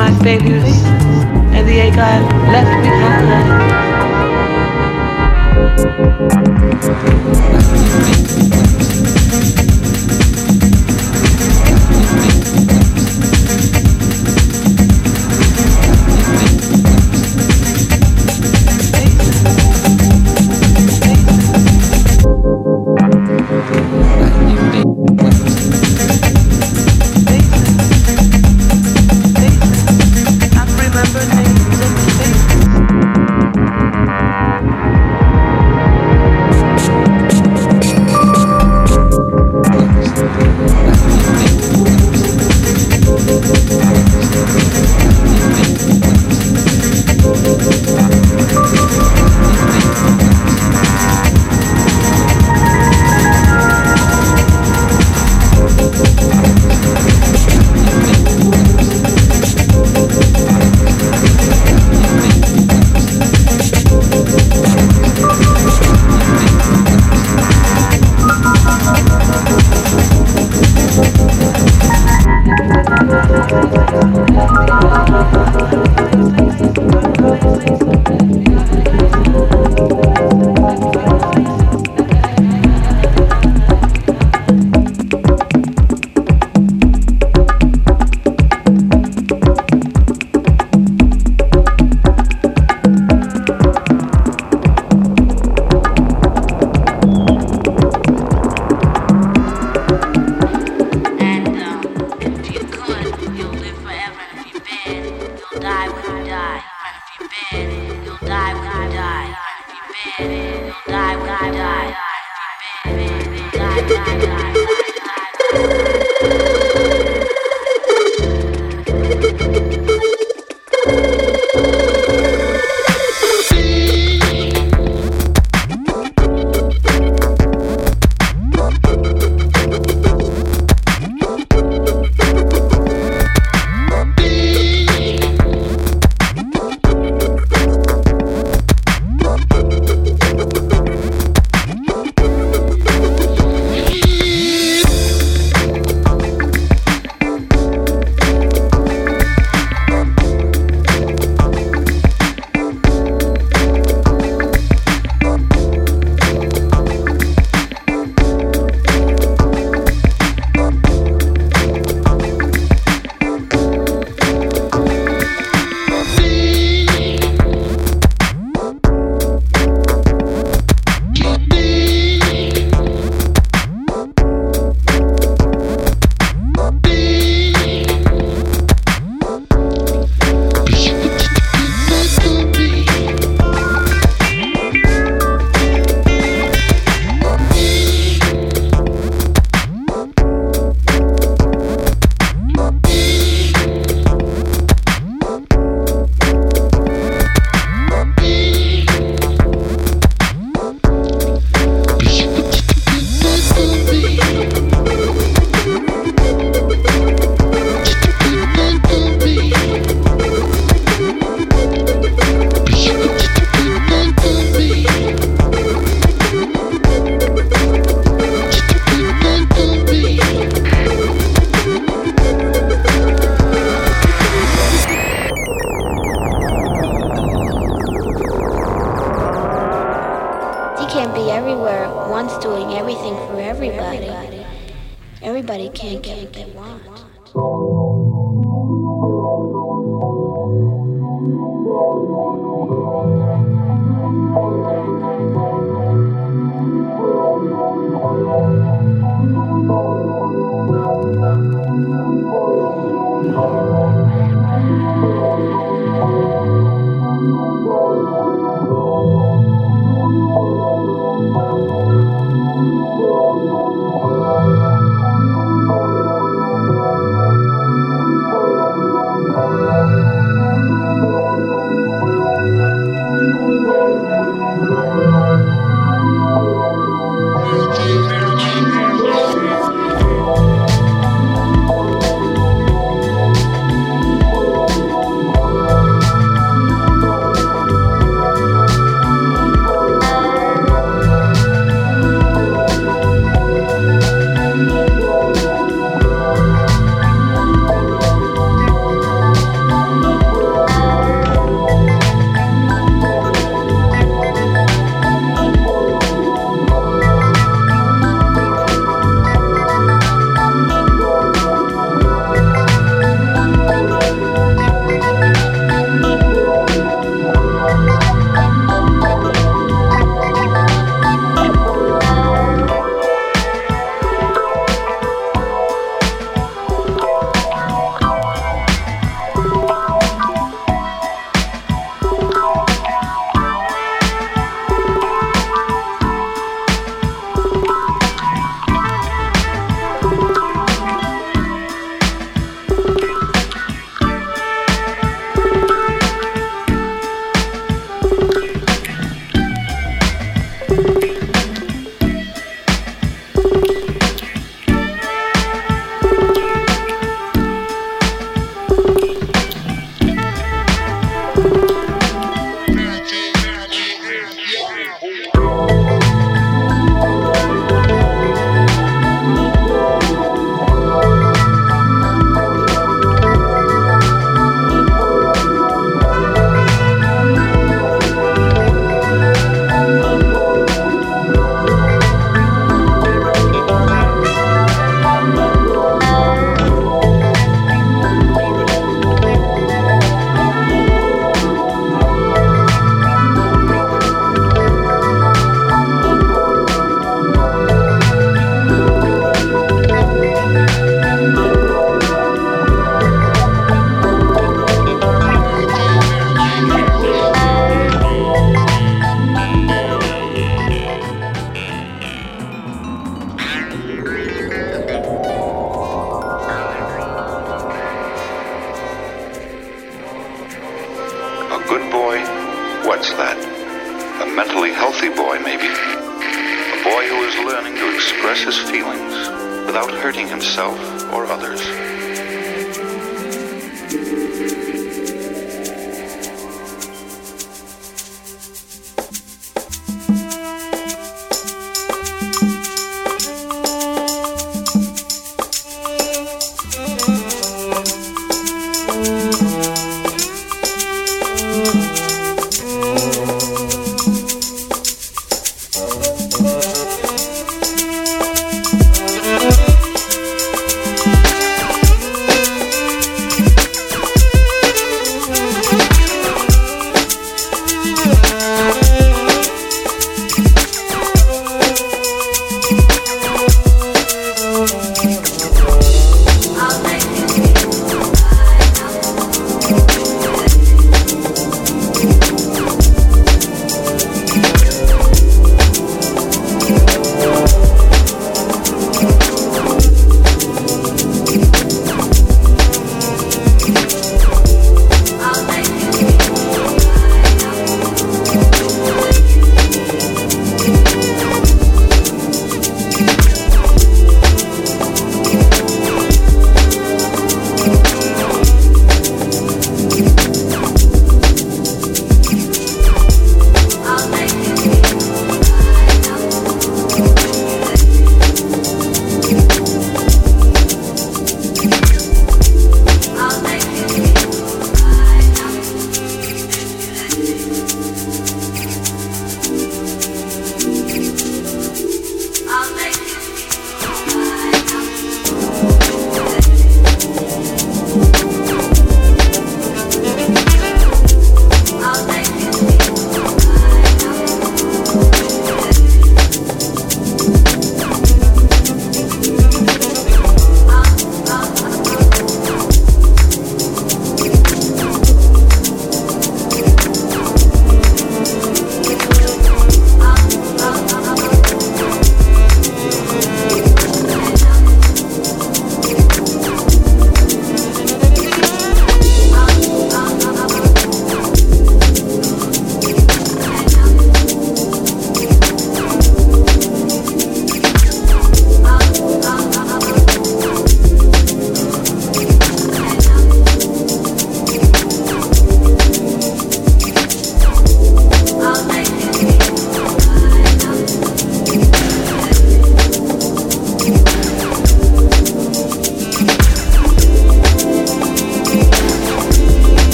my failures